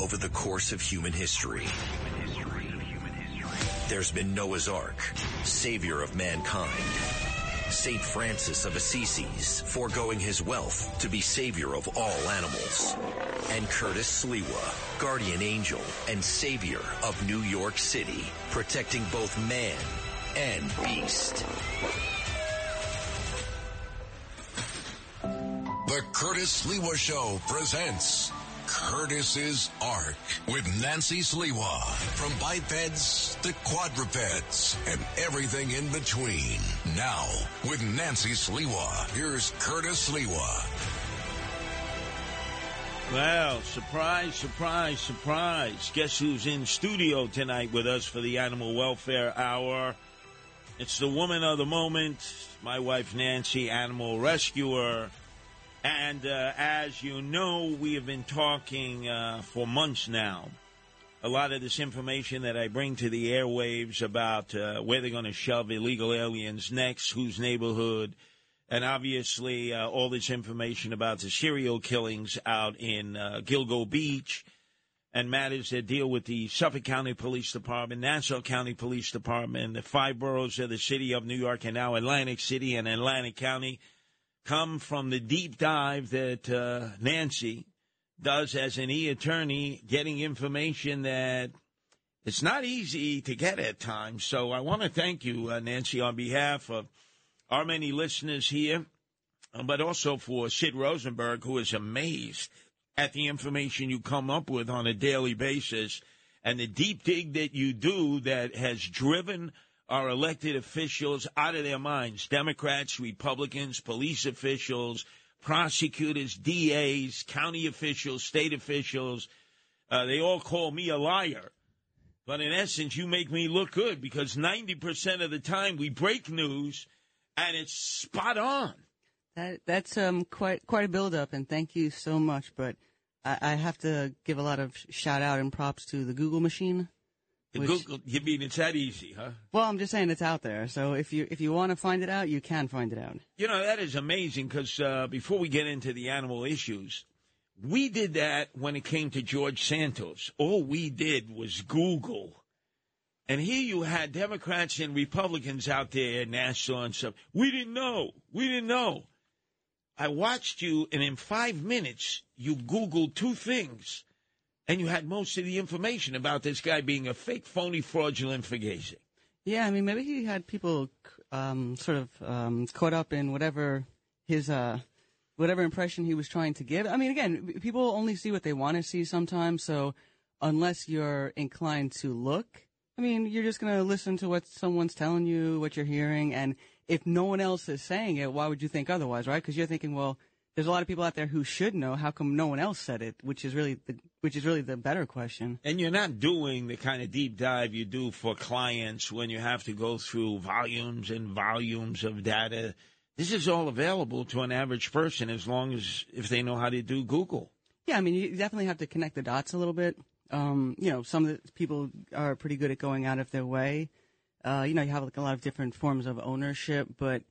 over the course of human history. There's been Noah's Ark, savior of mankind. St. Francis of Assisi, foregoing his wealth to be savior of all animals. And Curtis Sliwa, guardian angel and savior of New York City, protecting both man and beast. The Curtis Sliwa Show presents Curtis's Ark with Nancy Sliwa. From bipeds to quadrupeds and everything in between. Now, with Nancy Sliwa, here's Curtis Sliwa. Well, surprise, surprise, surprise. Guess who's in studio tonight with us for the Animal Welfare Hour? It's the woman of the moment, my wife Nancy, animal rescuer. And uh, as you know, we have been talking uh, for months now. A lot of this information that I bring to the airwaves about uh, where they're going to shove illegal aliens next, whose neighborhood, and obviously uh, all this information about the serial killings out in uh, Gilgo Beach and matters that deal with the Suffolk County Police Department, Nassau County Police Department, the five boroughs of the city of New York, and now Atlantic City and Atlantic County come from the deep dive that uh, Nancy does as an e attorney, getting information that it's not easy to get at times. So I want to thank you, uh, Nancy, on behalf of our many listeners here, uh, but also for Sid Rosenberg, who is amazed at the information you come up with on a daily basis and the deep dig that you do that has driven our elected officials out of their minds Democrats, Republicans, police officials, prosecutors, DAs, county officials, state officials. Uh, they all call me a liar. But in essence, you make me look good because 90% of the time we break news and it's spot on. That, that's um, quite quite a build up, and thank you so much. But I, I have to give a lot of shout out and props to the Google machine. Which- Google, you mean it's that easy, huh? Well, I'm just saying it's out there. So if you if you want to find it out, you can find it out. You know, that is amazing because uh, before we get into the animal issues, we did that when it came to George Santos. All we did was Google. And here you had Democrats and Republicans out there Nassau and stuff. We didn't know. We didn't know. I watched you, and in five minutes, you Googled two things. And you had most of the information about this guy being a fake, phony, fraudulent fugazi. Yeah, I mean maybe he had people um, sort of um, caught up in whatever his uh, whatever impression he was trying to give. I mean, again, people only see what they want to see sometimes. So unless you're inclined to look, I mean, you're just going to listen to what someone's telling you, what you're hearing, and if no one else is saying it, why would you think otherwise, right? Because you're thinking, well, there's a lot of people out there who should know. How come no one else said it? Which is really the which is really the better question. And you're not doing the kind of deep dive you do for clients when you have to go through volumes and volumes of data. This is all available to an average person as long as if they know how to do Google. Yeah, I mean, you definitely have to connect the dots a little bit. Um, you know, some of the people are pretty good at going out of their way. Uh, you know, you have like a lot of different forms of ownership, but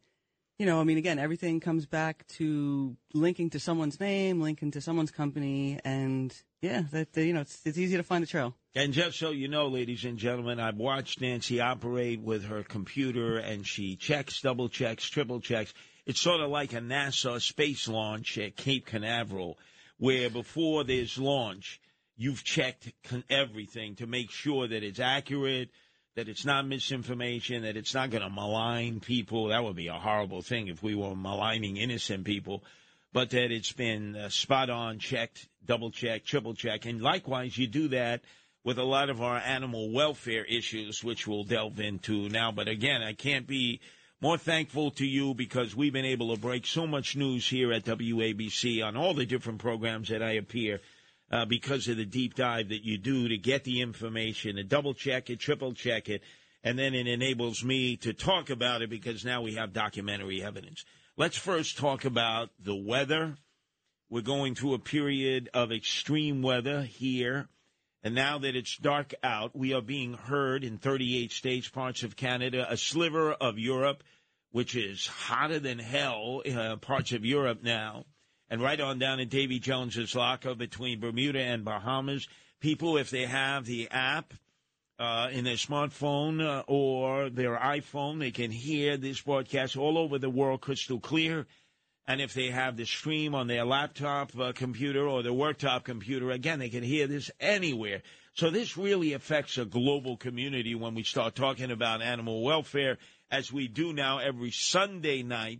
you know, I mean, again, everything comes back to linking to someone's name, linking to someone's company, and yeah, that you know, it's it's easy to find the trail. And just so you know, ladies and gentlemen, I've watched Nancy operate with her computer and she checks, double checks, triple checks. It's sort of like a NASA space launch at Cape Canaveral, where before there's launch, you've checked everything to make sure that it's accurate, that it's not misinformation, that it's not going to malign people. That would be a horrible thing if we were maligning innocent people. But that it's been uh, spot on, checked, double checked, triple checked. And likewise, you do that with a lot of our animal welfare issues, which we'll delve into now. But again, I can't be more thankful to you because we've been able to break so much news here at WABC on all the different programs that I appear uh, because of the deep dive that you do to get the information, to double check it, triple check it, and then it enables me to talk about it because now we have documentary evidence. Let's first talk about the weather. We're going through a period of extreme weather here. And now that it's dark out, we are being heard in 38 states, parts of Canada, a sliver of Europe, which is hotter than hell, uh, parts of Europe now. And right on down to Davy Jones's locker between Bermuda and Bahamas. People, if they have the app uh, in their smartphone uh, or their iPhone, they can hear this broadcast all over the world crystal clear. And if they have the stream on their laptop uh, computer or their worktop computer, again, they can hear this anywhere. So this really affects a global community when we start talking about animal welfare, as we do now every Sunday night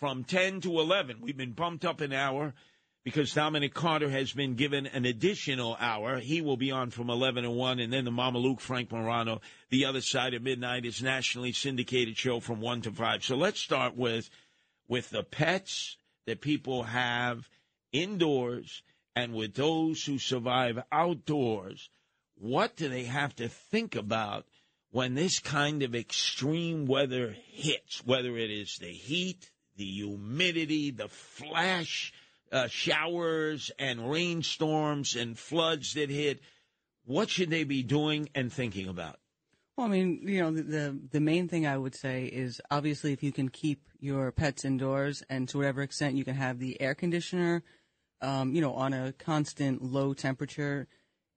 from 10 to 11. We've been bumped up an hour because Dominic Carter has been given an additional hour. He will be on from 11 to 1, and then the Mama Luke Frank Morano, The Other Side of Midnight, is nationally syndicated show from 1 to 5. So let's start with with the pets that people have indoors and with those who survive outdoors. What do they have to think about when this kind of extreme weather hits, whether it is the heat, the humidity, the flash uh, showers and rainstorms and floods that hit? What should they be doing and thinking about? Well, I mean, you know, the, the, main thing I would say is obviously if you can keep your pets indoors and to whatever extent you can have the air conditioner, um, you know, on a constant low temperature,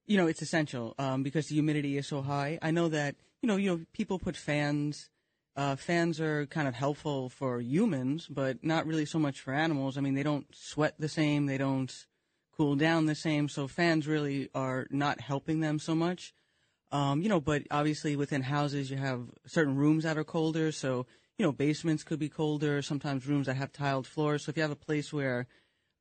you know, it's essential um, because the humidity is so high. I know that you know, you know, people put fans. Uh, fans are kind of helpful for humans, but not really so much for animals. I mean, they don't sweat the same, they don't cool down the same, so fans really are not helping them so much. Um, you know, but obviously within houses you have certain rooms that are colder, so you know basements could be colder. Sometimes rooms that have tiled floors. So if you have a place where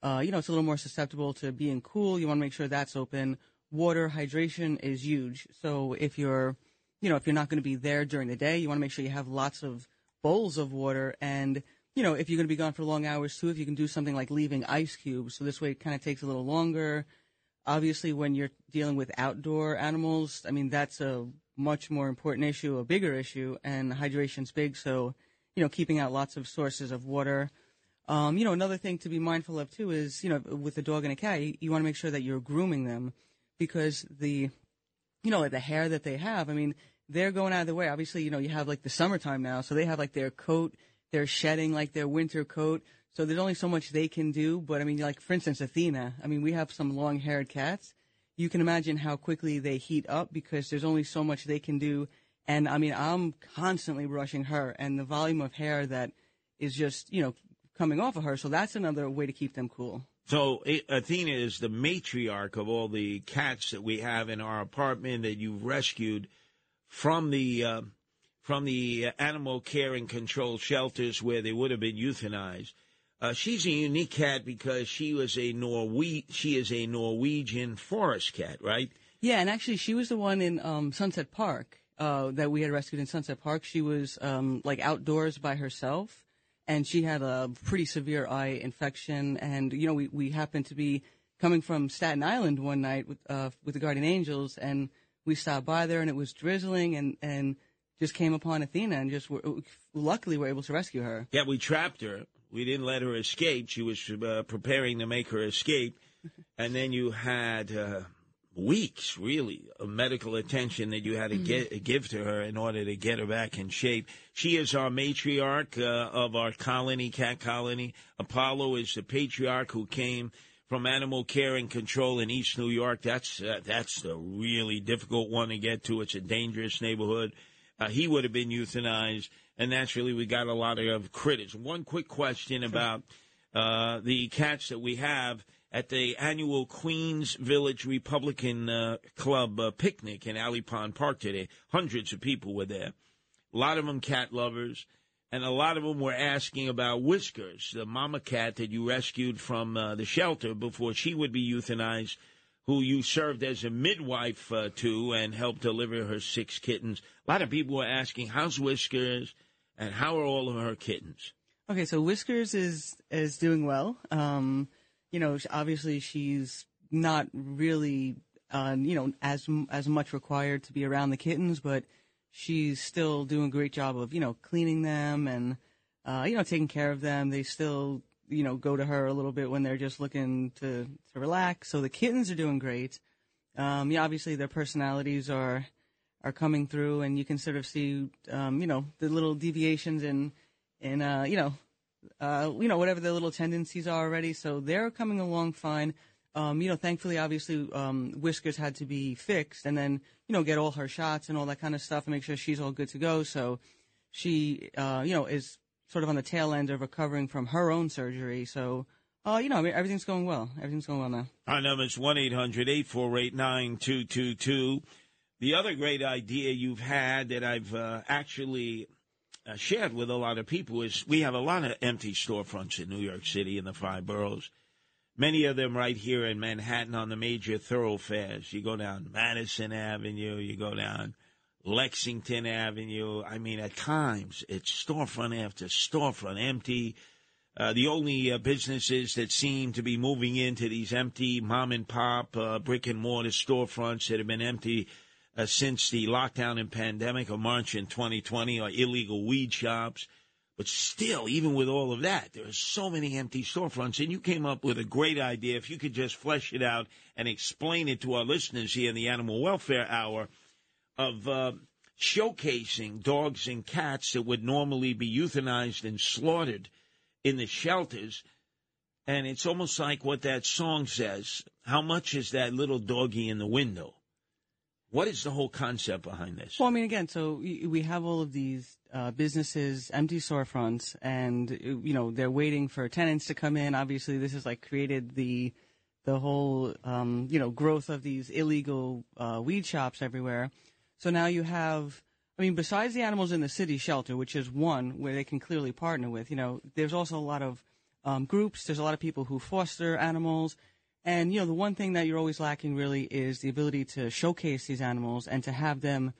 uh, you know it's a little more susceptible to being cool, you want to make sure that's open. Water hydration is huge. So if you're you know if you're not going to be there during the day, you want to make sure you have lots of bowls of water and you know, if you're going to be gone for long hours too, if you can do something like leaving ice cubes, so this way it kind of takes a little longer obviously when you're dealing with outdoor animals, I mean, that's a much more important issue, a bigger issue, and hydration's big. So, you know, keeping out lots of sources of water. Um, you know, another thing to be mindful of too is, you know, with a dog and a cat, you, you want to make sure that you're grooming them because the, you know, like the hair that they have, I mean, they're going out of the way. Obviously, you know, you have like the summertime now, so they have like their coat, they're shedding like their winter coat. So there's only so much they can do. But I mean, like for instance, Athena. I mean, we have some long-haired cats. You can imagine how quickly they heat up because there's only so much they can do. And I mean, I'm constantly brushing her, and the volume of hair that is just you know coming off of her. So that's another way to keep them cool. So Athena is the matriarch of all the cats that we have in our apartment that you've rescued from the uh, from the animal care and control shelters where they would have been euthanized. Uh, she's a unique cat because she was a Norwe- she is a Norwegian forest cat, right? Yeah, and actually, she was the one in um, Sunset Park uh, that we had rescued in Sunset Park. She was um, like outdoors by herself, and she had a pretty severe eye infection. And you know, we we happened to be coming from Staten Island one night with uh, with the Guardian Angels, and we stopped by there, and it was drizzling, and and just came upon Athena, and just were, luckily were able to rescue her. Yeah, we trapped her we didn't let her escape. She was uh, preparing to make her escape. And then you had uh, weeks, really, of medical attention that you had to get, mm-hmm. give to her in order to get her back in shape. She is our matriarch uh, of our colony, cat colony. Apollo is the patriarch who came from animal care and control in East New York. That's uh, that's the really difficult one to get to. It's a dangerous neighborhood. Uh, he would have been euthanized and naturally we got a lot of critics. One quick question about uh, the cats that we have at the annual Queens Village Republican uh, Club uh, picnic in Alley Pond Park today. Hundreds of people were there. A lot of them cat lovers, and a lot of them were asking about Whiskers, the mama cat that you rescued from uh, the shelter before she would be euthanized who you served as a midwife uh, to and helped deliver her six kittens. A lot of people were asking, how's Whiskers and how are all of her kittens? Okay, so Whiskers is is doing well. Um, you know, obviously she's not really, uh, you know, as as much required to be around the kittens, but she's still doing a great job of you know cleaning them and uh, you know taking care of them. They still you know, go to her a little bit when they're just looking to, to relax. So the kittens are doing great. Um, yeah, obviously their personalities are, are coming through and you can sort of see, um, you know, the little deviations in, in, uh, you know, uh, you know, whatever their little tendencies are already. So they're coming along fine. Um, you know, thankfully, obviously, um, Whiskers had to be fixed and then, you know, get all her shots and all that kind of stuff and make sure she's all good to go. So she, uh, you know, is sort of on the tail end of recovering from her own surgery. So, uh, you know, I mean, everything's going well. Everything's going well now. Our number is 1 800 848 9222. The other great idea you've had that I've uh, actually uh, shared with a lot of people is we have a lot of empty storefronts in New York City in the five boroughs. Many of them right here in Manhattan on the major thoroughfares. You go down Madison Avenue, you go down Lexington Avenue. I mean, at times it's storefront after storefront empty. Uh, the only uh, businesses that seem to be moving into these empty mom and pop uh, brick and mortar storefronts that have been empty uh, since the lockdown and pandemic of March in 2020 are illegal weed shops. But still, even with all of that, there are so many empty storefronts. And you came up with a great idea. If you could just flesh it out and explain it to our listeners here in the Animal Welfare Hour of uh, showcasing dogs and cats that would normally be euthanized and slaughtered in the shelters. And it's almost like what that song says. How much is that little doggy in the window? What is the whole concept behind this? Well, I mean, again, so we have all of these uh, businesses, empty storefronts, and you know they're waiting for tenants to come in. Obviously, this has like created the the whole um, you know growth of these illegal uh, weed shops everywhere. So now you have, I mean, besides the animals in the city shelter, which is one where they can clearly partner with, you know, there's also a lot of um, groups. There's a lot of people who foster animals. And, you know, the one thing that you're always lacking really is the ability to showcase these animals and to have them,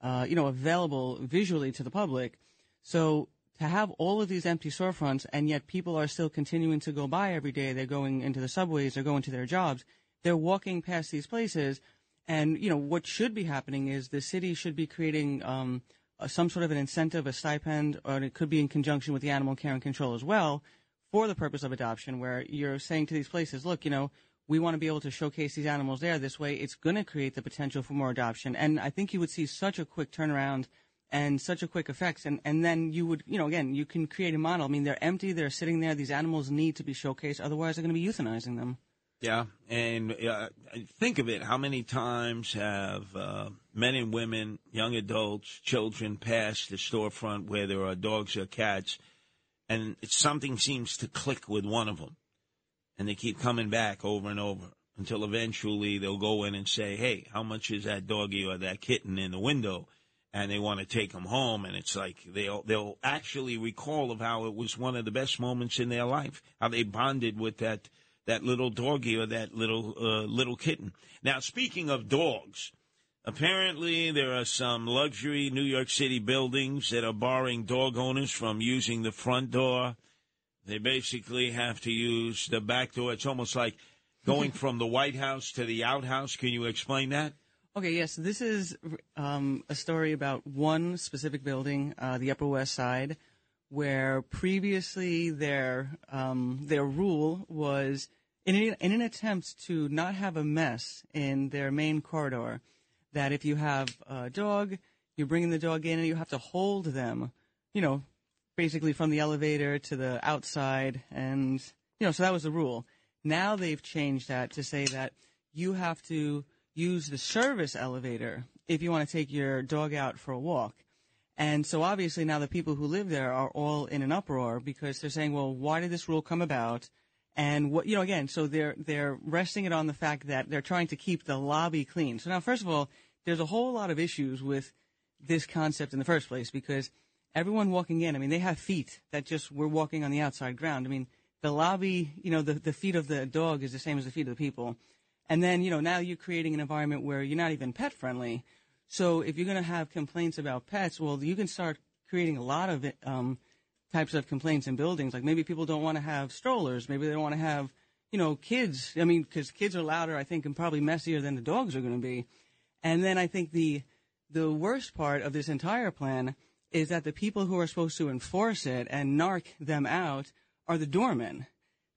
uh, you know, available visually to the public. So to have all of these empty storefronts and yet people are still continuing to go by every day, they're going into the subways, they're going to their jobs, they're walking past these places. And, you know, what should be happening is the city should be creating, um, some sort of an incentive, a stipend, or it could be in conjunction with the animal care and control as well for the purpose of adoption, where you're saying to these places, look, you know, we want to be able to showcase these animals there. This way, it's going to create the potential for more adoption. And I think you would see such a quick turnaround and such a quick effects. And, and then you would, you know, again, you can create a model. I mean, they're empty, they're sitting there. These animals need to be showcased. Otherwise, they're going to be euthanizing them. Yeah. And uh, think of it. How many times have uh, men and women, young adults, children passed the storefront where there are dogs or cats and something seems to click with one of them and they keep coming back over and over until eventually they'll go in and say, "Hey, how much is that doggy or that kitten in the window?" And they want to take them home, and it's like they'll they'll actually recall of how it was one of the best moments in their life, how they bonded with that that little doggy or that little uh, little kitten. Now, speaking of dogs, apparently there are some luxury New York City buildings that are barring dog owners from using the front door they basically have to use the back door. It's almost like going from the White House to the outhouse. Can you explain that? Okay, yes. This is um, a story about one specific building, uh, the Upper West Side, where previously their um, their rule was in, a, in an attempt to not have a mess in their main corridor, that if you have a dog, you're bringing the dog in and you have to hold them, you know, basically from the elevator to the outside, and you know, so that was the rule. Now they've changed that to say that you have to use the service elevator if you want to take your dog out for a walk. And so obviously now the people who live there are all in an uproar because they're saying, well, why did this rule come about? And what, you know, again, so they're, they're resting it on the fact that they're trying to keep the lobby clean. So now, first of all, there's a whole lot of issues with this concept in the first place because everyone walking in, I mean, they have feet that just were walking on the outside ground. I mean, the lobby, you know, the, the feet of the dog is the same as the feet of the people. And then, you know, now you're creating an environment where you're not even pet friendly. So if you're going to have complaints about pets, well, you can start creating a lot of um, types of complaints in buildings. Like maybe people don't want to have strollers. Maybe they don't want to have, you know, kids. I mean, because kids are louder, I think, and probably messier than the dogs are going to be. And then I think the the worst part of this entire plan is that the people who are supposed to enforce it and narc them out are the doormen.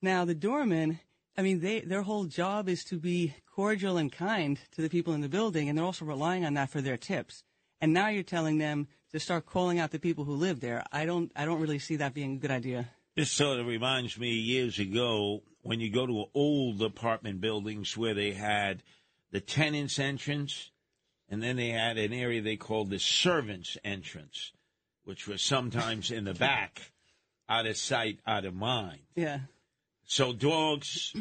Now, the doormen, I mean, they, their whole job is to be cordial and kind to the people in the building, and they're also relying on that for their tips. And now you're telling them to start calling out the people who live there. I don't, I don't really see that being a good idea. This sort of reminds me years ago when you go to old apartment buildings where they had the tenants entrance and then they had an area they called the servants entrance, which was sometimes in the back, out of sight, out of mind. Yeah. So dogs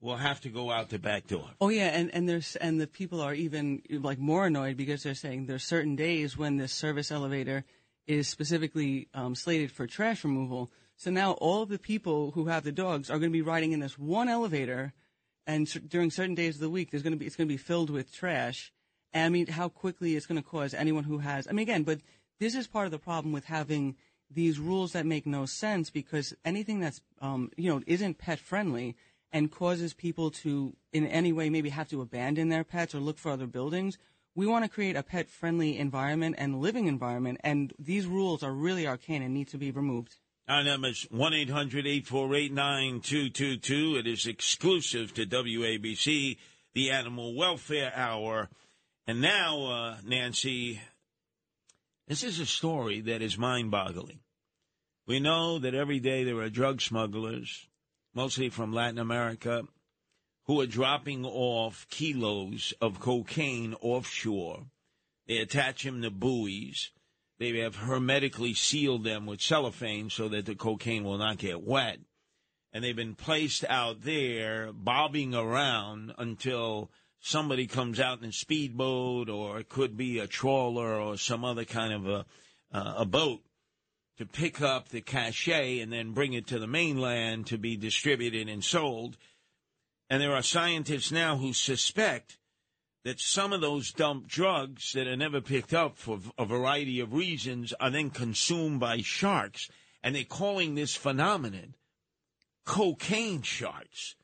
will have to go out the back door. Oh yeah, and and there's and the people are even like more annoyed because they're saying there's certain days when this service elevator is specifically um, slated for trash removal. So now all of the people who have the dogs are going to be riding in this one elevator, and during certain days of the week, there's going to be it's going to be filled with trash. And I mean, how quickly it's going to cause anyone who has. I mean, again, but this is part of the problem with having these rules that make no sense because anything that's um, you know isn't pet friendly and causes people to in any way maybe have to abandon their pets or look for other buildings. We want to create a pet friendly environment and living environment, and these rules are really arcane and need to be removed. Our number is 1 800 848 9222. It is exclusive to WABC, the Animal Welfare Hour. And now, uh, Nancy, this is a story that is mind boggling. We know that every day there are drug smugglers, mostly from Latin America, who are dropping off kilos of cocaine offshore. They attach them to buoys. They have hermetically sealed them with cellophane so that the cocaine will not get wet. And they've been placed out there bobbing around until somebody comes out in a speedboat or it could be a trawler or some other kind of a, uh, a boat to pick up the cachet and then bring it to the mainland to be distributed and sold. And there are scientists now who suspect that some of those dumped drugs that are never picked up for a variety of reasons are then consumed by sharks. And they're calling this phenomenon cocaine sharks.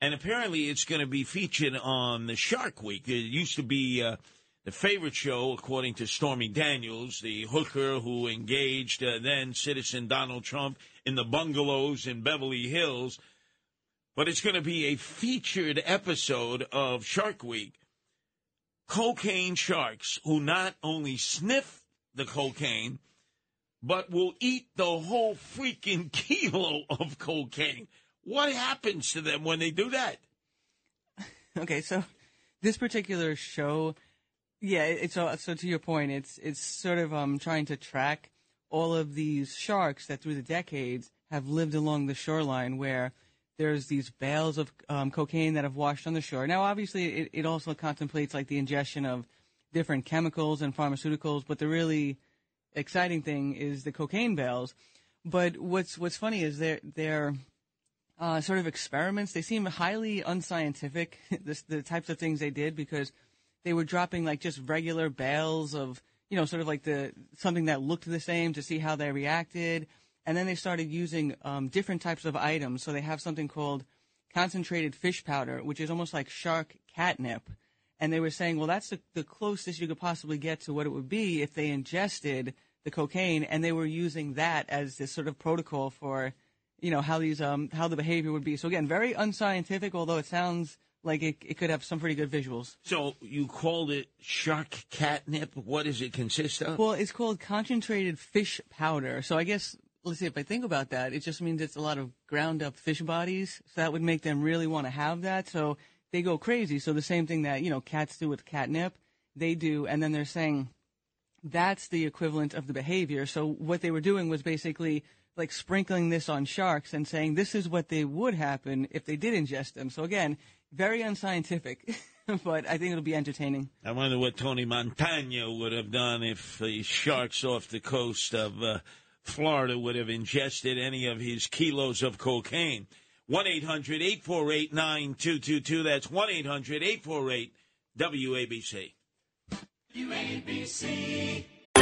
And apparently it's going to be featured on the Shark Week. It used to be uh, the favorite show, according to Stormy Daniels, the hooker who engaged uh, then citizen Donald Trump in the bungalows in Beverly Hills. But it's going to be a featured episode of Shark Week cocaine sharks who not only sniff the cocaine, but will eat the whole freaking kilo of cocaine. What happens to them when they do that? Okay, so this particular show, yeah, it's so, so to your point, it's it's sort of um trying to track all of these sharks that through the decades have lived along the shoreline where there's these bales of um, cocaine that have washed on the shore. Now, obviously, it, it also contemplates like the ingestion of different chemicals and pharmaceuticals, but the really exciting thing is the cocaine bales. But what's what's funny is they're they're uh, sort of experiments. They seem highly unscientific. this, the types of things they did because they were dropping like just regular bales of you know sort of like the something that looked the same to see how they reacted and then they started using um, different types of items. So they have something called concentrated fish powder, which is almost like shark catnip. And they were saying, well, that's the, the closest you could possibly get to what it would be if they ingested the cocaine, and they were using that as this sort of protocol for, you know, how these um how the behavior would be. So again, very unscientific, although it sounds like it, it could have some pretty good visuals. So you called it shark catnip. What does it consist of? Well, it's called concentrated fish powder. So I guess let's see if I think about that, it just means it's a lot of ground up fish bodies. So that would make them really want to have that. So they go crazy. So the same thing that, you know, cats do with catnip, they do. And then they're saying that's the equivalent of the behavior. So what they were doing was basically like sprinkling this on sharks and saying this is what they would happen if they did ingest them. So again, very unscientific. but I think it'll be entertaining. I wonder what Tony Montana would have done if the sharks off the coast of uh, Florida would have ingested any of his kilos of cocaine. 1 800 848 9222. That's 1 800 848 WABC. WABC.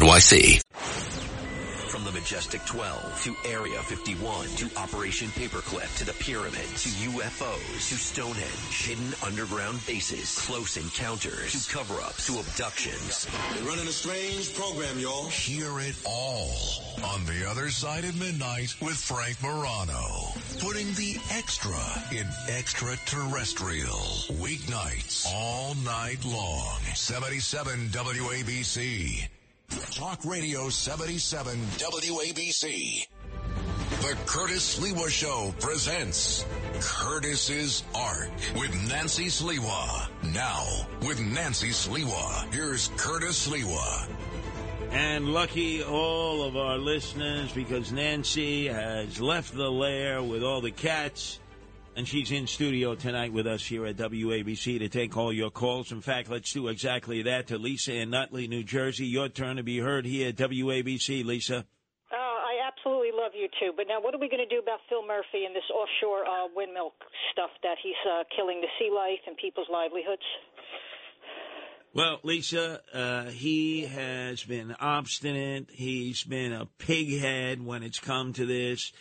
NYC. From the Majestic Majestic 12 to Area 51 to Operation Paperclip to the pyramids to UFOs to Stonehenge, hidden underground bases, close encounters to cover-ups to abductions. They're running a strange program, y'all. Hear it all on The Other Side of Midnight with Frank Morano. Putting the extra in extraterrestrial. Weeknights all night long. 77 WABC. Talk Radio 77 WABC. The Curtis Sliwa Show presents Curtis's Ark with Nancy Sliwa. Now, with Nancy Sliwa, here's Curtis Sliwa. And lucky all of our listeners because Nancy has left the lair with all the cats. And she's in studio tonight with us here at WABC to take all your calls. In fact, let's do exactly that to Lisa in Nutley, New Jersey. Your turn to be heard here at WABC, Lisa. Uh, I absolutely love you too. But now, what are we going to do about Phil Murphy and this offshore uh, windmill stuff that he's uh, killing the sea life and people's livelihoods? Well, Lisa, uh, he has been obstinate. He's been a pighead when it's come to this.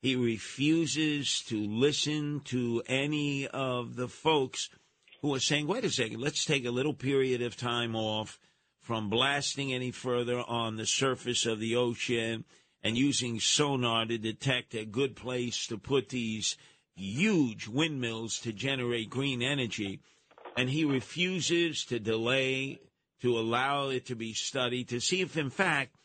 He refuses to listen to any of the folks who are saying, wait a second, let's take a little period of time off from blasting any further on the surface of the ocean and using sonar to detect a good place to put these huge windmills to generate green energy. And he refuses to delay, to allow it to be studied, to see if, in fact,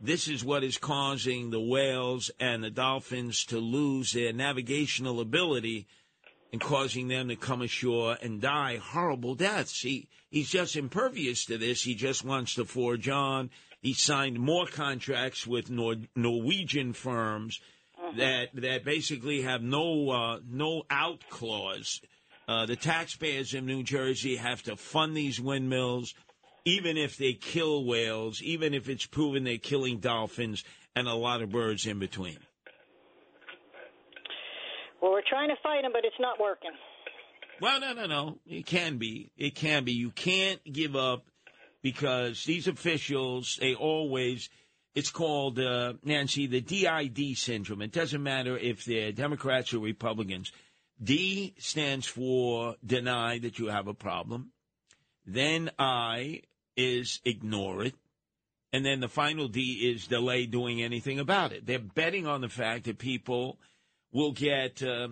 this is what is causing the whales and the dolphins to lose their navigational ability and causing them to come ashore and die horrible deaths. He he's just impervious to this. He just wants to forge on. He signed more contracts with Nor- Norwegian firms that that basically have no uh, no out clause. Uh, the taxpayers in New Jersey have to fund these windmills even if they kill whales, even if it's proven they're killing dolphins and a lot of birds in between? Well, we're trying to fight them, but it's not working. Well, no, no, no. It can be. It can be. You can't give up because these officials, they always, it's called, uh, Nancy, the DID syndrome. It doesn't matter if they're Democrats or Republicans. D stands for deny that you have a problem. Then I is ignore it. And then the final D is delay doing anything about it. They're betting on the fact that people will get uh,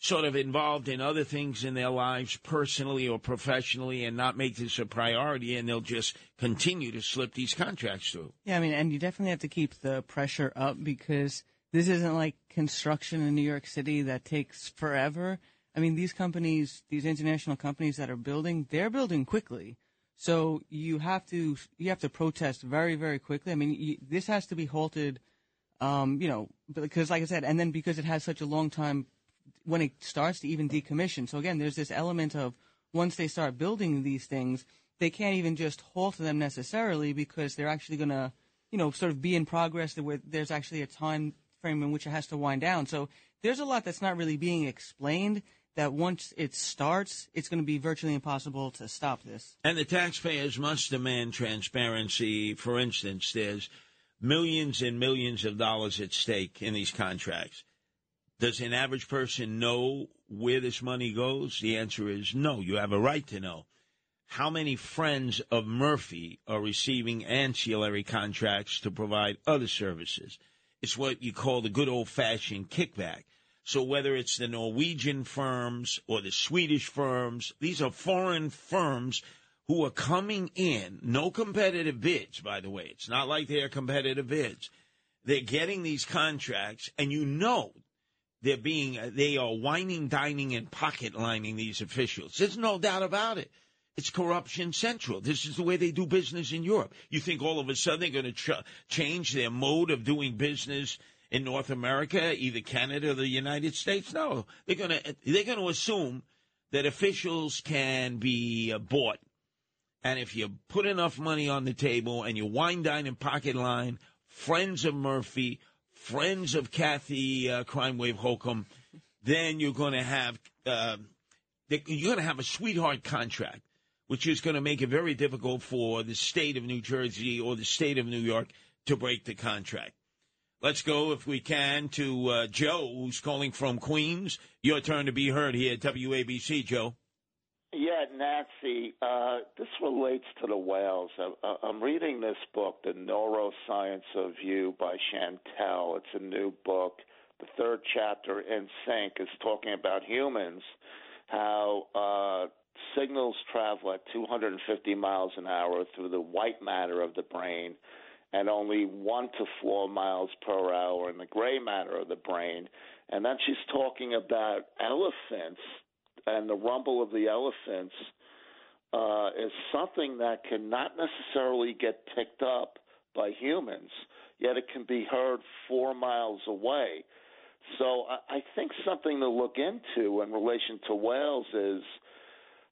sort of involved in other things in their lives, personally or professionally, and not make this a priority, and they'll just continue to slip these contracts through. Yeah, I mean, and you definitely have to keep the pressure up because this isn't like construction in New York City that takes forever. I mean, these companies, these international companies that are building, they're building quickly. So you have to you have to protest very very quickly. I mean, you, this has to be halted. Um, you know, because like I said, and then because it has such a long time when it starts to even decommission. So again, there's this element of once they start building these things, they can't even just halt them necessarily because they're actually going to, you know, sort of be in progress where there's actually a time frame in which it has to wind down. So there's a lot that's not really being explained that once it starts, it's going to be virtually impossible to stop this. And the taxpayers must demand transparency. For instance, there's millions and millions of dollars at stake in these contracts. Does an average person know where this money goes? The answer is no. You have a right to know. How many friends of Murphy are receiving ancillary contracts to provide other services? It's what you call the good old fashioned kickback. So whether it's the Norwegian firms or the Swedish firms, these are foreign firms who are coming in, no competitive bids, by the way. It's not like they're competitive bids. They're getting these contracts, and you know they're being, they are wining, dining, and pocket lining these officials. There's no doubt about it. It's corruption central. This is the way they do business in Europe. You think all of a sudden they're going to ch- change their mode of doing business in North America, either Canada or the United States? No, they're going to they're going to assume that officials can be uh, bought, and if you put enough money on the table and you wine dine in pocket line, friends of Murphy, friends of Kathy uh, Crime Wave Hochul, then you're going to have uh, you're going to have a sweetheart contract, which is going to make it very difficult for the state of New Jersey or the state of New York to break the contract. Let's go, if we can, to uh, Joe, who's calling from Queens. Your turn to be heard here at WABC, Joe. Yeah, Nancy, uh, this relates to the whales. I, I'm reading this book, The Neuroscience of You by Chantel. It's a new book. The third chapter, In Sync, is talking about humans, how uh, signals travel at 250 miles an hour through the white matter of the brain and only one to four miles per hour in the gray matter of the brain. And then she's talking about elephants and the rumble of the elephants uh, is something that cannot necessarily get picked up by humans, yet it can be heard four miles away. So I, I think something to look into in relation to whales is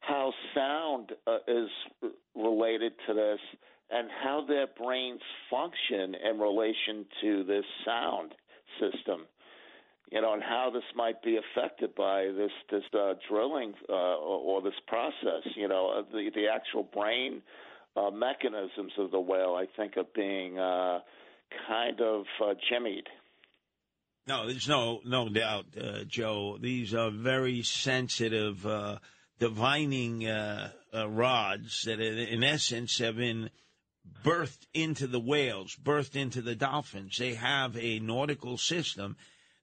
how sound uh, is related to this and how their brains function in relation to this sound system. You know, and how this might be affected by this this uh, drilling uh, or, or, this process. You know, uh, the the actual brain uh, mechanisms of the whale, I think, are being uh, kind of uh, jimmied. No, there's no no doubt, Joe. These are very sensitive divining rods that, in essence, have been birthed into the whales, birthed into the dolphins. They have a nautical system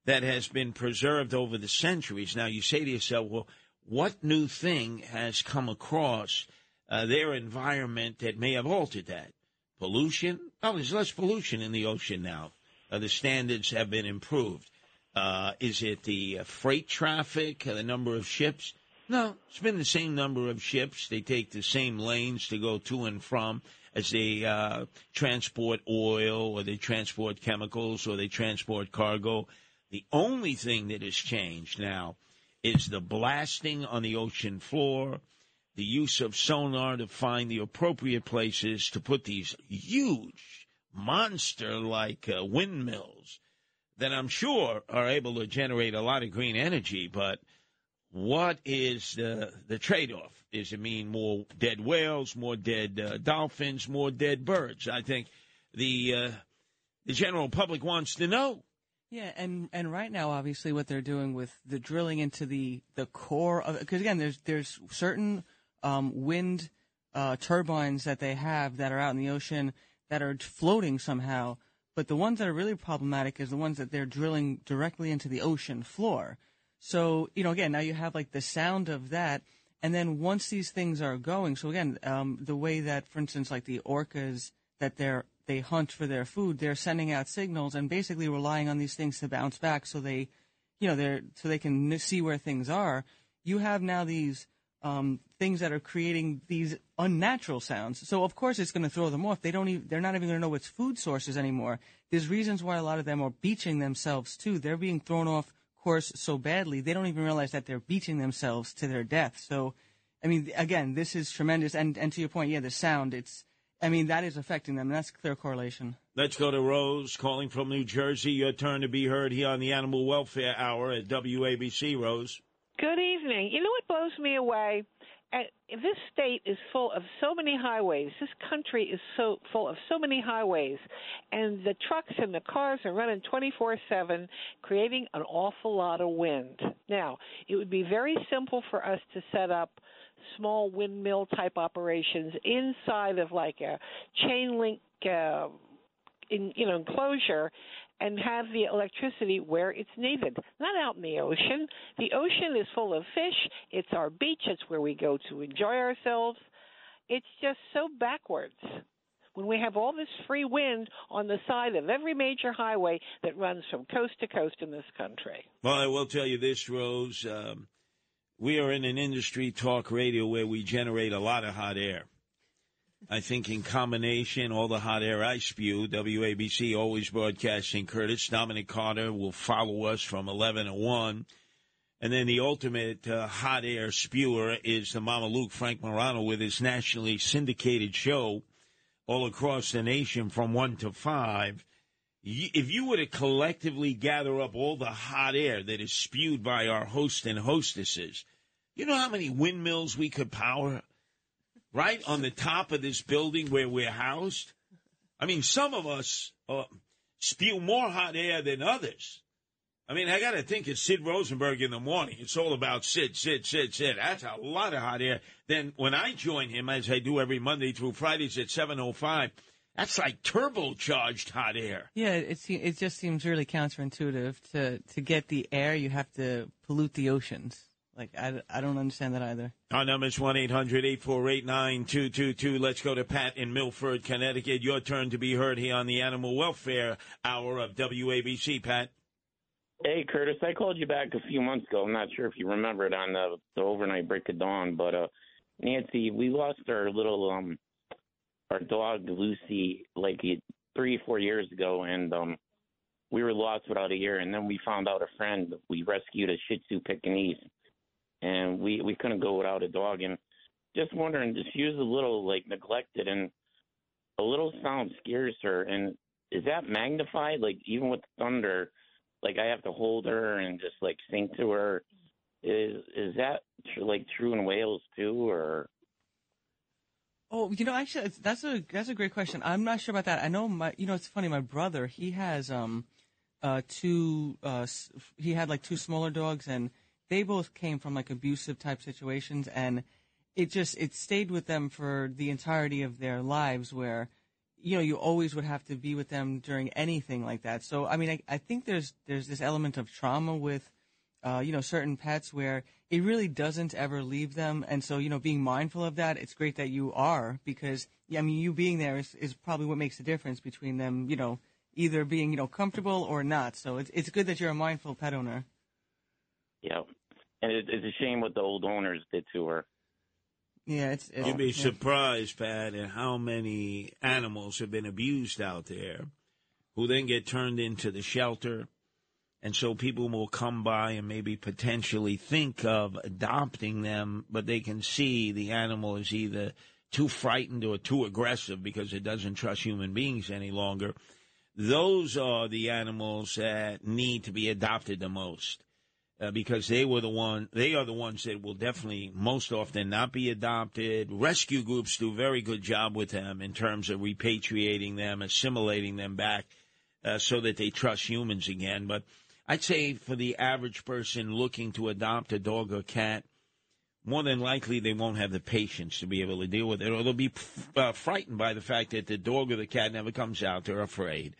that has been preserved over the centuries. Now, you say to yourself, well, what new thing has come across uh, their environment that may have altered that? Pollution? Oh, there's less pollution in the ocean now. Uh, the standards have been improved. Uh, is it the uh, freight traffic, uh, the number of ships? No, it's been the same number of ships. They take the same lanes to go to and from as they uh, transport oil or they transport chemicals or they transport cargo. The only thing that has changed now is the blasting on the ocean floor, the use of sonar to find the appropriate places to put these huge, monster like uh, windmills that I'm sure are able to generate a lot of green energy, but what is the, the trade off? Does it mean more dead whales, more dead uh, dolphins, more dead birds? I think the uh, the general public wants to know. Yeah, and and right now, obviously, what they're doing with the drilling into the the core of because again, there's there's certain um, wind uh, turbines that they have that are out in the ocean that are floating somehow, but the ones that are really problematic is the ones that they're drilling directly into the ocean floor. So, you know, again, now you have like the sound of that. And then once these things are going, so again, um, the way that, for instance, like the orcas that they're, they hunt for their food, they're sending out signals and basically relying on these things to bounce back so they, you know, they're, so they can see where things are. You have now these, um, things that are creating these unnatural sounds. So of course it's going to throw them off. They don't even, they're not even going to know what's food sources anymore. There's reasons why a lot of them are beaching themselves too. They're being thrown off course so badly, they don't even realize that they're beating themselves to their death. So, I mean, again, this is tremendous. And, and to your point, yeah, the sound, it's, I mean, that is affecting them. That's clear correlation. Let's go to Rose calling from New Jersey. Your turn to be heard here on the Animal Welfare Hour at WABC, Rose. Good evening. You know what blows me away? This state is full of so many highways. This country is so full of so many highways, and the trucks and the cars are running 24/7, creating an awful lot of wind. Now, it would be very simple for us to set up small windmill type operations inside of like a chain link uh, in you know enclosure and have the electricity where it's needed, not out in the ocean. The ocean is full of fish. It's our beach. It's where we go to enjoy ourselves. It's just so backwards when we have all this free wind on the side of every major highway that runs from coast to coast in this country. Well, I will tell you this, Rose. Um, we are in an industry talk radio where we generate a lot of hot air. I think in combination, all the hot air I spew, WABC always broadcasting Curtis. Dominic Carter will follow us from 11 to 1. And then the ultimate uh, hot air spewer is the Mama Luke Frank Morano with his nationally syndicated show all across the nation from 1 to 5. If you were to collectively gather up all the hot air that is spewed by our hosts and hostesses, you know how many windmills we could power? Right on the top of this building where we're housed. I mean, some of us, uh, spew more hot air than others. I mean, I got to think it's Sid Rosenberg in the morning. It's all about Sid, Sid, Sid, Sid. That's a lot of hot air. Then when I join him, as I do every Monday through Fridays at 7.05, that's like turbocharged hot air. Yeah, it it just seems really counterintuitive to to get the air. You have to pollute the oceans. Like I, I don't understand that either. Our number is 1 800 848 9222. Let's go to Pat in Milford, Connecticut. Your turn to be heard here on the Animal Welfare Hour of WABC, Pat. Hey, Curtis, I called you back a few months ago. I'm not sure if you remember it on the, the overnight break of dawn, but uh, Nancy, we lost our little um our dog Lucy like three four years ago, and um we were lost without a year, and then we found out a friend. We rescued a Shih Tzu Pekingese, and we we couldn't go without a dog, and just wondering, just she was a little like neglected, and a little sound scares her, and is that magnified? Like even with thunder like I have to hold her and just like sing to her. Is is that like true in whales too, or? Oh, you know, actually, that's a that's a great question. I'm not sure about that. I know my, you know, it's funny. My brother, he has um, uh, two. Uh, he had like two smaller dogs, and they both came from like abusive type situations, and it just it stayed with them for the entirety of their lives, where you know you always would have to be with them during anything like that. So I mean, I, I think there's there's this element of trauma with uh, you know, certain pets where it really doesn't ever leave them. And so, you know, being mindful of that, it's great that you are because, yeah, I mean, you being there is, is probably what makes the difference between them, you know, either being, you know, comfortable or not. So it's, it's good that you're a mindful pet owner. Yeah, and it, it's a shame what the old owners did to her. Yeah, it's, it's You'd be yeah. surprised, Pat, at how many animals have been abused out there who then get turned into the shelter. And so people will come by and maybe potentially think of adopting them, but they can see the animal is either too frightened or too aggressive because it doesn't trust human beings any longer. Those are the animals that need to be adopted the most uh, because they were the one they are the ones that will definitely most often not be adopted. Rescue groups do a very good job with them in terms of repatriating them assimilating them back uh, so that they trust humans again. But i'd say for the average person looking to adopt a dog or cat more than likely they won't have the patience to be able to deal with it or they'll be uh, frightened by the fact that the dog or the cat never comes out. They're afraid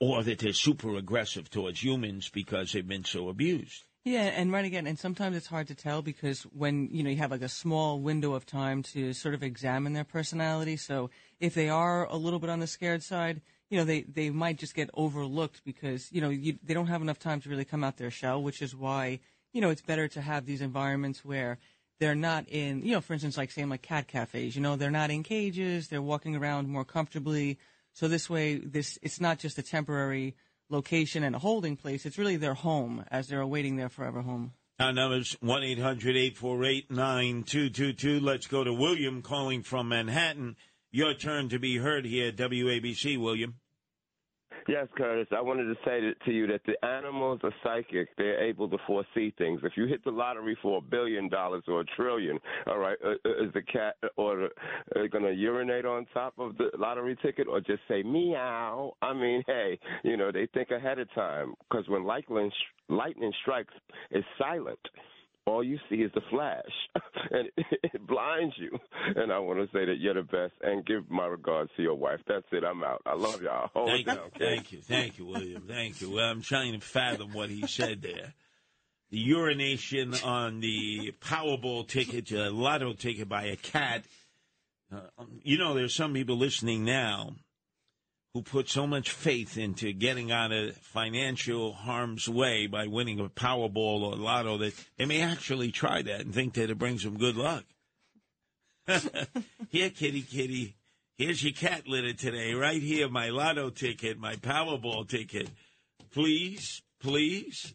or that they're super aggressive towards humans because they've been so abused Yeah, and right again, and sometimes it's hard to tell because when you know you have like a small window of time to sort of examine their personality. So if they are a little bit on the scared side, you know they they might just get overlooked because you know you, they don't have enough time to really come out their shell, which is why you know it's better to have these environments where they're not in you know for instance like saying like cat cafes, you know they're not in cages, they're walking around more comfortably. So this way, this it's not just a temporary location and a holding place. It's really their home as they're awaiting their forever home. Our number's 1 800 848 9222. Let's go to William calling from Manhattan. Your turn to be heard here at WABC, William. Yes, Curtis. I wanted to say to, you that the animals are psychic. They're able to foresee things. If you hit the lottery for a billion dollars or a trillion, all right, uh, uh, is the cat or uh, going to urinate on top of the lottery ticket or just say meow? I mean, hey, you know, they think ahead of time because when lightning lightning strikes, it's silent all you see is the flash, and it blinds you. And I want to say that you're the best, and give my regards to your wife. That's it. I'm out. I love y'all. Hold Thank down. you, thank you, thank you, William. Thank you. Well, I'm trying to fathom what he said there. The urination on the Powerball ticket, a lotto ticket by a cat. Uh, you know, there's some people listening now who put so much faith into getting out of financial harm's way by winning a Powerball or lotto that they may actually try that and think that it brings them good luck. here, kitty, kitty. Here's your cat litter today, right here. My lotto ticket, my Powerball ticket. Please, please.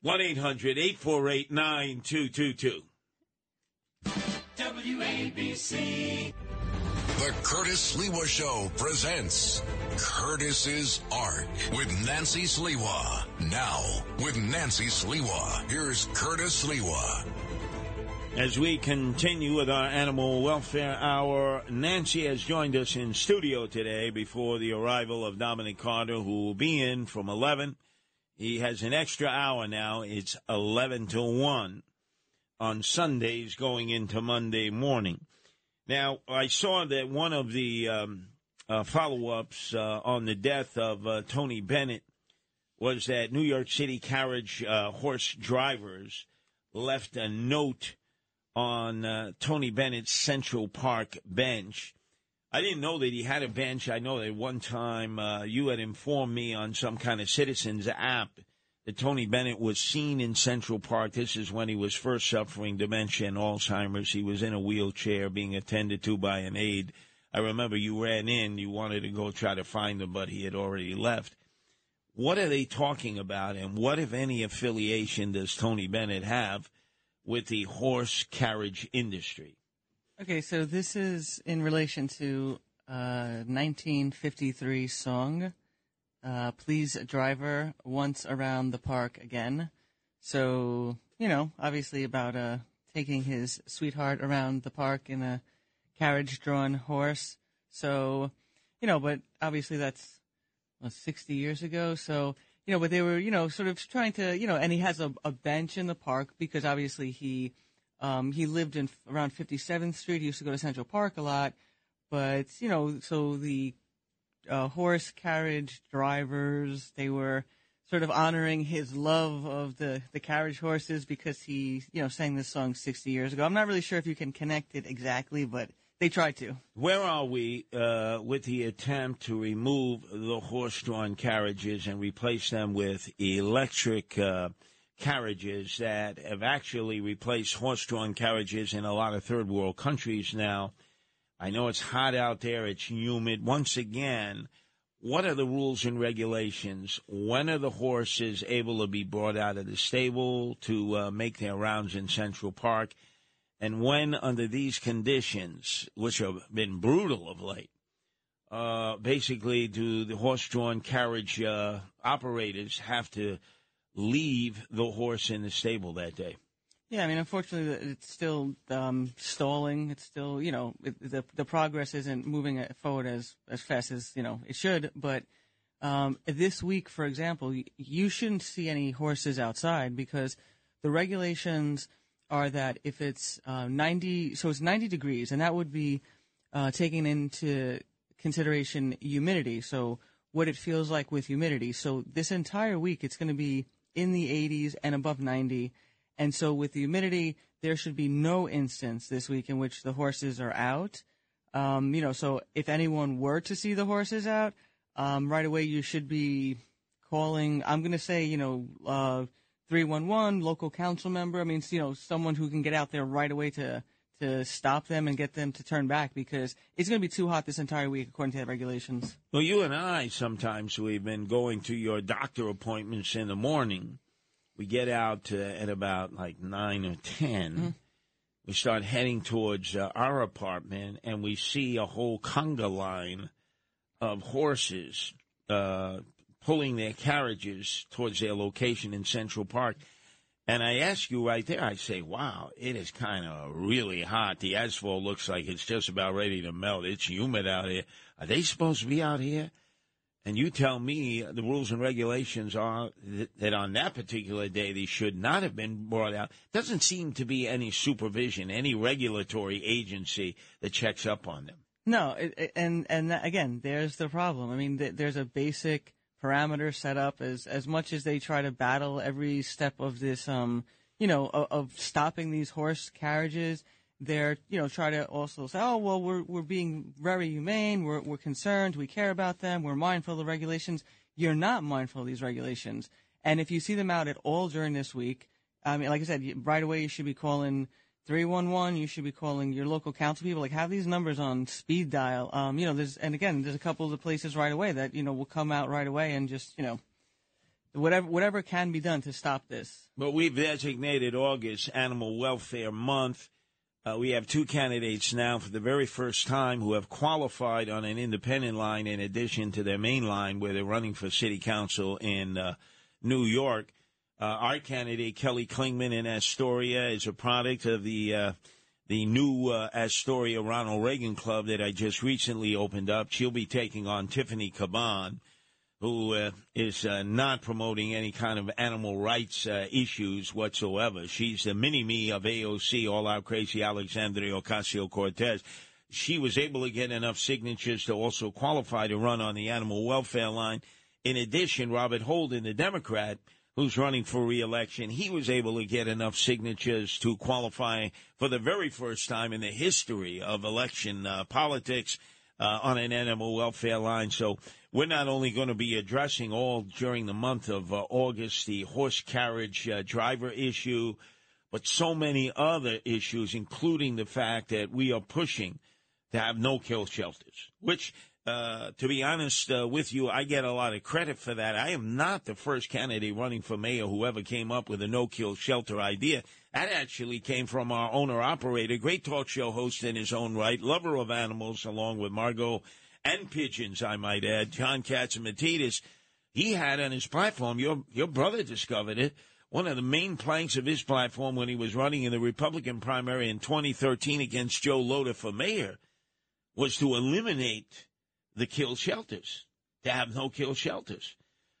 1 800 848 9222. WABC. The Curtis Sliwa Show presents Curtis's Ark with Nancy Sliwa. Now, with Nancy Sliwa, here's Curtis Sliwa. As we continue with our animal welfare hour, Nancy has joined us in studio today before the arrival of Dominic Carter, who will be in from 11. He has an extra hour now. It's 11 to 1 on Sundays going into Monday morning. Now, I saw that one of the um, uh, follow ups uh, on the death of uh, Tony Bennett was that New York City carriage uh, horse drivers left a note on uh, Tony Bennett's Central Park bench. I didn't know that he had a bench. I know that one time uh, you had informed me on some kind of citizens app that Tony Bennett was seen in Central Park. This is when he was first suffering dementia and Alzheimer's. He was in a wheelchair being attended to by an aide. I remember you ran in, you wanted to go try to find him, but he had already left. What are they talking about, and what, if any, affiliation does Tony Bennett have with the horse carriage industry? Okay, so this is in relation to a 1953 song, uh, Please Driver Once Around the Park Again. So, you know, obviously about uh, taking his sweetheart around the park in a carriage drawn horse. So, you know, but obviously that's well, 60 years ago. So, you know, but they were, you know, sort of trying to, you know, and he has a, a bench in the park because obviously he, um, he lived in around 57th Street. He used to go to Central Park a lot, but you know, so the uh, horse carriage drivers they were sort of honoring his love of the the carriage horses because he, you know, sang this song 60 years ago. I'm not really sure if you can connect it exactly, but they tried to. Where are we uh, with the attempt to remove the horse-drawn carriages and replace them with electric uh, carriages that have actually replaced horse-drawn carriages in a lot of third-world countries now? I know it's hot out there; it's humid. Once again, what are the rules and regulations? When are the horses able to be brought out of the stable to uh, make their rounds in Central Park? And when, under these conditions, which have been brutal of late, uh, basically, do the horse drawn carriage uh, operators have to leave the horse in the stable that day? Yeah, I mean, unfortunately, it's still um, stalling. It's still, you know, it, the the progress isn't moving forward as as fast as you know it should. But um, this week, for example, you shouldn't see any horses outside because the regulations are that if it's uh, 90, so it's 90 degrees, and that would be uh, taking into consideration humidity. So what it feels like with humidity. So this entire week, it's going to be in the 80s and above 90. And so with the humidity, there should be no instance this week in which the horses are out. Um, you know, so if anyone were to see the horses out, um, right away you should be calling. I'm going to say, you know, uh, 311, local council member. I mean, you know, someone who can get out there right away to to stop them and get them to turn back because it's going to be too hot this entire week according to the regulations. Well, you and I sometimes we've been going to your doctor appointments in the morning. We get out uh, at about like nine or 10 Mm-hmm. We start heading towards uh, our apartment, and we see a whole conga line of horses uh, pulling their carriages towards their location in Central Park. And I ask you right there, I say, wow, it is kind of really hot. The asphalt looks like it's just about ready to melt. It's humid out here. Are they supposed to be out here? And you tell me the rules and regulations are that, on that particular day they should not have been brought out. Doesn't seem to be any supervision, any regulatory agency that checks up on them. No, it- and and that, again, there's the problem. I mean, th- there's a basic parameter set up as as much as they try to battle every step of this, um, you know, of, of stopping these horse carriages. They're you know try to also say, oh well, we're we're being very humane. We're we're concerned. We care about them. We're mindful of the regulations. You're not mindful of these regulations. And if you see them out at all during this week, I mean, like I said, right away you should be calling 311. You should be calling your local council people. Like have these numbers on speed dial. Um, you know, there's and again, there's a couple of the places right away that you know will come out right away and just you know, whatever whatever can be done to stop this. But we've designated August Animal Welfare Month. Uh, we have two candidates now for the very first time who have qualified on an independent line in addition to their main line where they're running for city council in uh, New York. Uh, our candidate Kelly Klingman in Astoria is a product of the uh, the new uh, Astoria Ronald Reagan Club that I just recently opened up. She'll be taking on Tiffany Caban, who uh, is uh, not promoting any kind of animal rights uh, issues whatsoever. She's the mini me of AOC, all out crazy Alexandria Ocasio Cortez. She was able to get enough signatures to also qualify to run on the animal welfare line. In addition, Robert Holden, the Democrat, who's running for reelection, he was able to get enough signatures to qualify for the very first time in the history of election uh, politics uh, on an animal welfare line. So we're not only going to be addressing all during the month of uh, August the horse carriage uh, driver issue, but so many other issues, including the fact that we are pushing to have no kill shelters, which uh, to be honest uh, with you, I get a lot of credit for that. I am not the first candidate running for mayor who ever came up with a no kill shelter idea. That actually came from our owner operator, great talk show host in his own right, lover of animals, along with Margot and pigeons, I might add, John Catsimatidis. He had on his platform, your, your brother discovered it, one of the main planks of his platform when he was running in the Republican primary in 2013 against Joe Lhota for mayor was to eliminate the kill shelters, to have no kill shelters.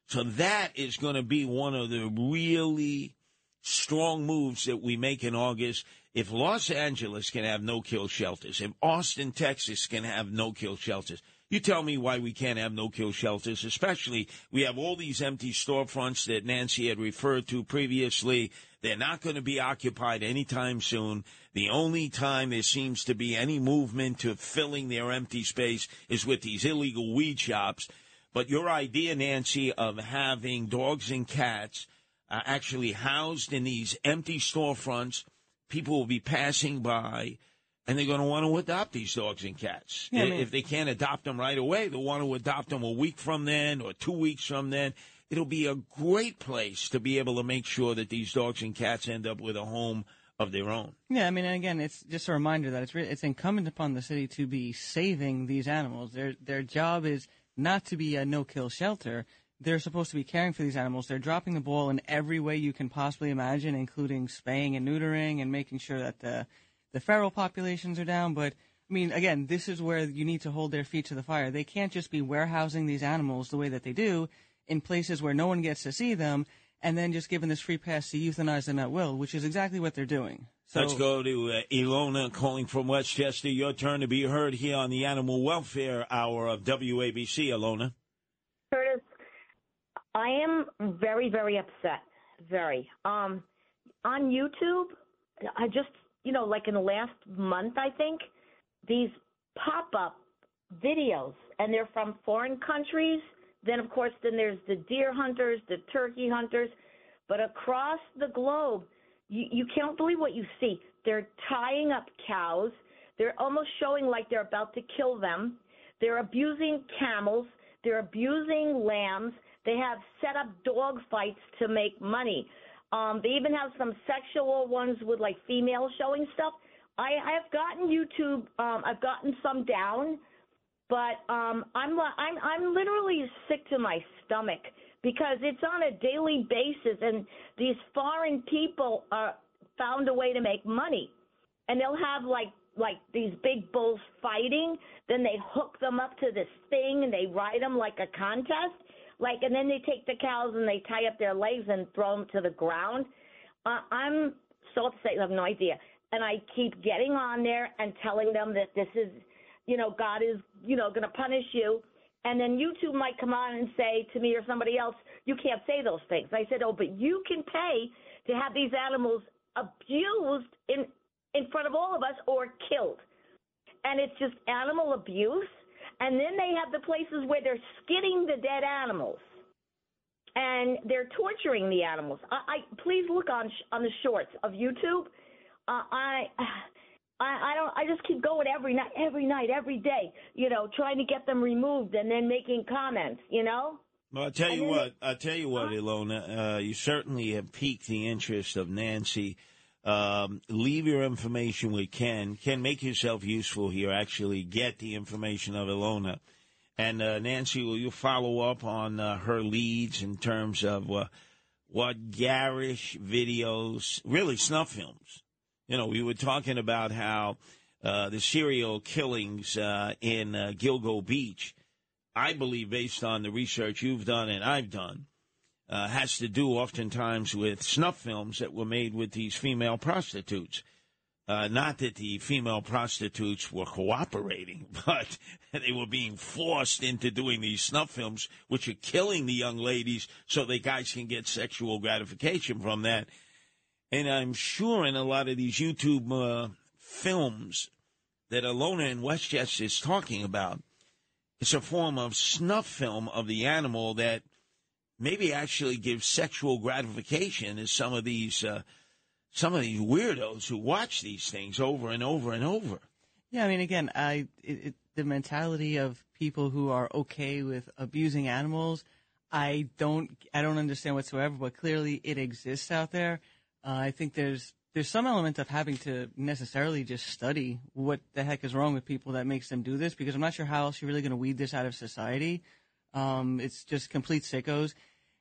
So that is going to be one of the really strong moves that we make in August. If Los Angeles can have no kill shelters, if Austin, Texas can have no kill shelters, you tell me why we can't have no kill shelters, especially we have all these empty storefronts that Nancy had referred to previously. They're not going to be occupied anytime soon. The only time there seems to be any movement to filling their empty space is with these illegal weed shops. But your idea, Nancy, of having dogs and cats uh, actually housed in these empty storefronts, people will be passing by and they're going to want to adopt these dogs and cats. Yeah, I mean- if they can't adopt them right away, they'll want to adopt them a week from then or two weeks from then. It'll be a great place to be able to make sure that these dogs and cats end up with a home of their own. Yeah, I mean, again, it's just a reminder that it's re- it's incumbent upon the city to be saving these animals. Their their job is not to be a no kill shelter. They're supposed to be caring for these animals. They're dropping the ball in every way you can possibly imagine, including spaying and neutering and making sure that the the feral populations are down. But I mean, again, this is where you need to hold their feet to the fire. They can't just be warehousing these animals the way that they do in places where no one gets to see them and then just giving this free pass to euthanize them at will, which is exactly what they're doing. So, Let's go to uh, Ilona calling from Westchester. Your turn to be heard here on the Animal Welfare Hour of WABC. Ilona. Curtis, I am very, very upset. Very. Um, on YouTube, I just, you know, like in the last month, I think, these pop up videos, and they're from foreign countries. Then, of course, then there's the deer hunters, the turkey hunters. But across the globe, you, you can't believe what you see. They're tying up cows. They're almost showing like they're about to kill them. They're abusing camels. They're abusing lambs. They have set up dog fights to make money. Um, they even have some sexual ones with like females showing stuff. I, I've gotten YouTube. Um, I've gotten some down, but um, I'm I'm I'm literally sick to my stomach because it's on a daily basis, and these foreign people are found a way to make money, and they'll have like like these big bulls fighting, then they hook them up to this thing and they ride them like a contest, like, and then they take the cows and they tie up their legs and throw them to the ground. Uh, I'm so upset, you have no idea. And I keep getting on there and telling them that this is, you know, God is, you know, going to punish you. And then YouTube might come on and say to me or somebody else, you can't say those things. I said, oh, but you can pay to have these animals abused in in front of all of us or killed. And it's just animal abuse. And then they have the places where they're skinning the dead animals and they're torturing the animals. I, I please look on sh- on the shorts of YouTube. Uh, I. I, I don't. I just keep going every night, every night, every day. You know, trying to get them removed and then making comments. You know. Well, I'll tell you what. I'll tell you what, Ilona. Uh, you certainly have piqued the interest of Nancy. Um, leave your information with Ken. Ken, make yourself useful here. Actually, get the information of Ilona. And uh, Nancy, will you follow up on uh, her leads in terms of uh, what garish videos, really snuff films. You know, we were talking about how uh, the serial killings uh, in uh, Gilgo Beach, I believe, based on the research you've done and I've done, uh, has to do oftentimes with snuff films that were made with these female prostitutes. Uh, not that the female prostitutes were cooperating, but they were being forced into doing these snuff films, which are killing the young ladies so the guys can get sexual gratification from that. And I'm sure in a lot of these YouTube uh, films that Alona in Westchester is talking about, it's a form of snuff film of the animal that maybe actually gives sexual gratification to some of these uh, some of these weirdos who watch these things over and over and over. Yeah, I mean, again, I it, it, the mentality of people who are okay with abusing animals, I don't I don't understand whatsoever. But clearly, it exists out there. Uh, I think there's there's some element of having to necessarily just study what the heck is wrong with people that makes them do this because I'm not sure how else you're really going to weed this out of society. Um, it's just complete sickos.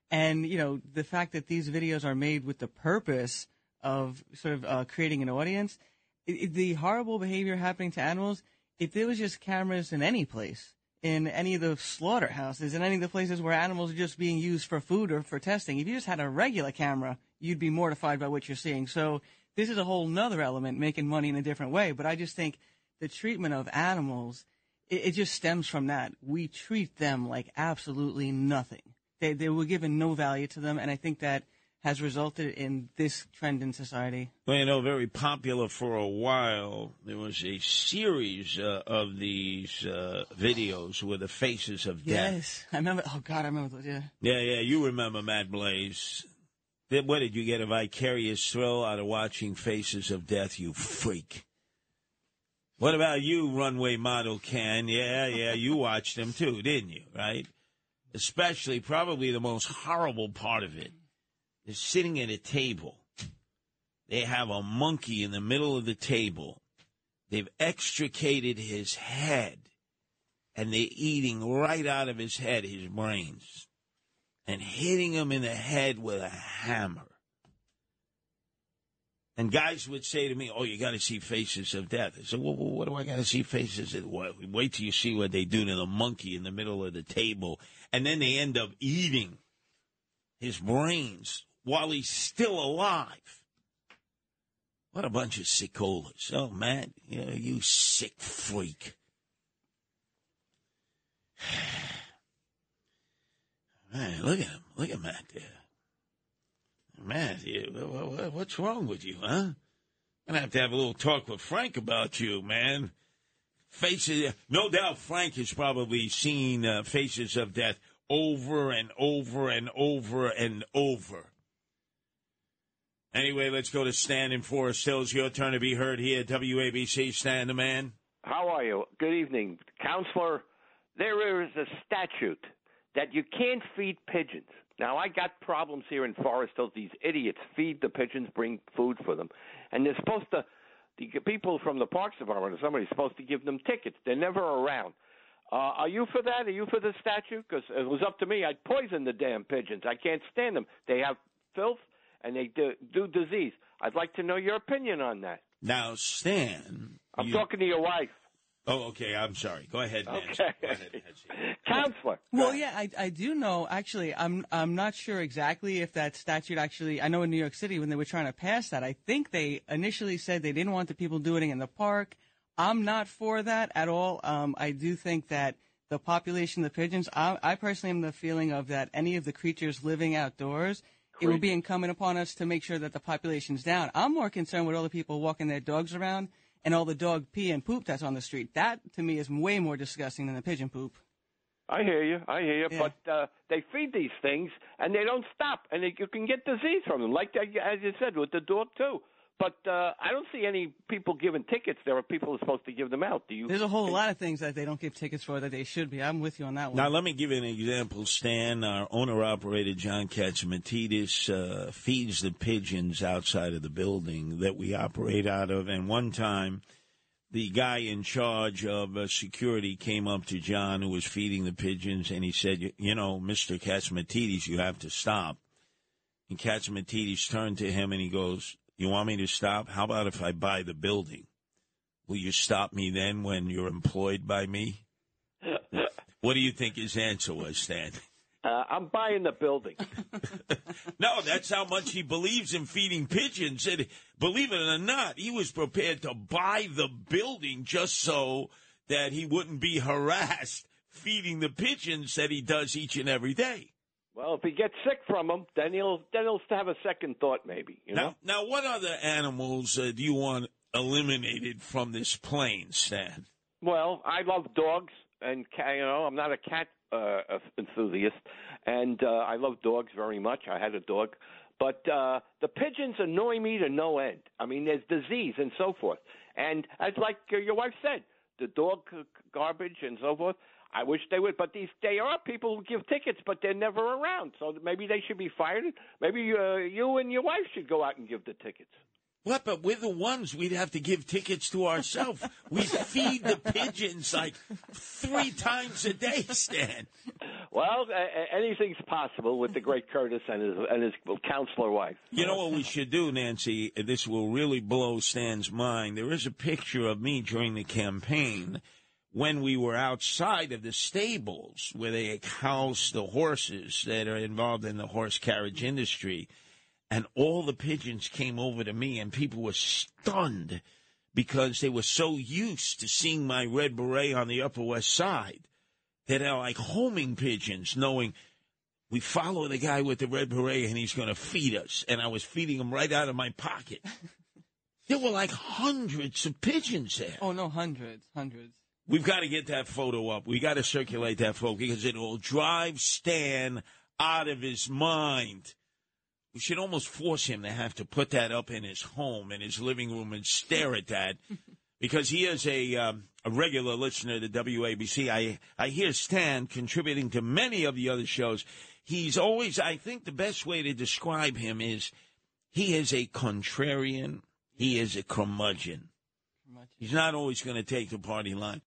And, you know, the fact that these videos are made with the purpose of sort of uh, creating an audience, it, it, the horrible behavior happening to animals, if there was just cameras in any place, in any of the slaughterhouses, in any of the places where animals are just being used for food or for testing, if you just had a regular camera, you'd be mortified by what you're seeing. So this is a whole nother element, making money in a different way. But I just think the treatment of animals, it, it just stems from that. We treat them like absolutely nothing. They, they were given no value to them. And I think that has resulted in this trend in society. Well, you know, very popular for a while. There was a series uh, of these uh, videos with the faces of death. Yes, I remember. Oh God, I remember those. Yeah. Yeah, yeah, you remember Matt Blaze. What did you get a vicarious thrill out of watching Faces of Death, you freak? What about you, runway model Ken? Yeah, yeah, you watched them too, didn't you? Right? Especially, probably the most horrible part of it is sitting at a table. They have a monkey in the middle of the table. They've extricated his head, and they're eating right out of his head his brains and hitting him in the head with a hammer. And guys would say to me, "Oh, you got to see Faces of Death." I said, well, what do I got to see Faces of what? Wait till you see what they do to the monkey in the middle of the table, and then they end up eating his brains while he's still alive. What a bunch of sickolas! Oh, man, you, know, you sick freak. Man, look at him. Look at Matt there. You, what's wrong with you, huh? I'm gonna have to have a little talk with Frank about you, man. Faces, no doubt, Frank has probably seen uh, Faces of Death over and over and over and over. Anyway, let's go to Stan in Forest Hills. Your turn to be heard here WABC. Stan the man. How are you? Good evening, counselor. There is a statute that you can't feed pigeons. Now, I got problems here in Forest Hills. These idiots feed the pigeons, bring food for them, and they're supposed to. The people from the Parks Department or somebody's supposed to give them tickets. They're never around. Uh, are you for that? Are you for the statute? Because it was up to me. I'd poison the damn pigeons. I can't stand them. They have filth and they do, do disease. I'd like to know your opinion on that. Now, Stan. I'm you... talking to your wife. Oh, okay. I'm sorry. Go ahead, Nancy. Okay. Go ahead, Nancy. Counselor. Well, yeah, I, I do know. Actually, I'm I'm not sure exactly if that statute actually. I know in New York City when they were trying to pass that, I think they initially said they didn't want the people doing it in the park. I'm not for that at all. Um, I do think that the population of the pigeons. I, I personally am the feeling of that any of the creatures living outdoors. It will be incumbent upon us to make sure that the population's down. I'm more concerned with all the people walking their dogs around and all the dog pee and poop that's on the street. That to me is way more disgusting than the pigeon poop. I hear you. I hear you. Yeah. But uh, they feed these things, and they don't stop, and they, you can get disease from them, like that, as you said with the dog too. But uh, I don't see any people giving tickets. There are people who are supposed to give them out. Do you? There's a whole lot of things that they don't give tickets for that they should be. I'm with you on that one. Now, let me give you an example. Stan, our owner-operator John Catsimatidis uh, feeds the pigeons outside of the building that we operate out of. And one time, the guy in charge of uh, security came up to John, who was feeding the pigeons, and he said, "You know, Mister Catsimatidis, you have to stop." And Catsimatidis turned to him and he goes, You want me to stop? How about if I buy the building? Will you stop me then when you're employed by me? what do you think his answer was, Stan? Uh, I'm buying the building. No, that's how much he believes in feeding pigeons. And believe it or not, he was prepared to buy the building just so that he wouldn't be harassed feeding the pigeons that he does each and every day. Well, if he gets sick from them, then he'll then he'll have a second thought, maybe. You know. Now, now, what other animals uh, do you want eliminated from this plane, Stan? Well, I love dogs, and ca- you know, I'm not a cat uh, enthusiast, and uh, I love dogs very much. I had a dog, but uh, the pigeons annoy me to no end. I mean, there's disease and so forth, and as like uh, your wife said, the dog c- garbage and so forth. I wish they would, but these they are people who give tickets, but they're never around. So maybe they should be fired. Maybe uh, you and your wife should go out and give the tickets. What? But we're the ones we'd have to give tickets to ourselves. we feed the pigeons like three times a day, Stan. Well, uh, anything's possible with the great Curtis and his and his counselor wife. You know what we should do, Nancy? This will really blow Stan's mind. There is a picture of me during the campaign when we were outside of the stables where they house the horses that are involved in the horse carriage industry. And all the pigeons came over to me, and people were stunned because they were so used to seeing my red beret on the Upper West Side that they're like homing pigeons, knowing we follow the guy with the red beret and he's going to feed us. And I was feeding him right out of my pocket. There were like hundreds of pigeons there. Oh no, hundreds, hundreds. We've got to get that photo up. We got to circulate that photo because it will drive Stan out of his mind. We should almost force him to have to put that up in his home, in his living room, and stare at that. Because he is a um, a regular listener to WABC. I I hear Stan contributing to many of the other shows. He's always, I think, the best way to describe him is he is a contrarian. He is a curmudgeon. He's not always going to take the party line.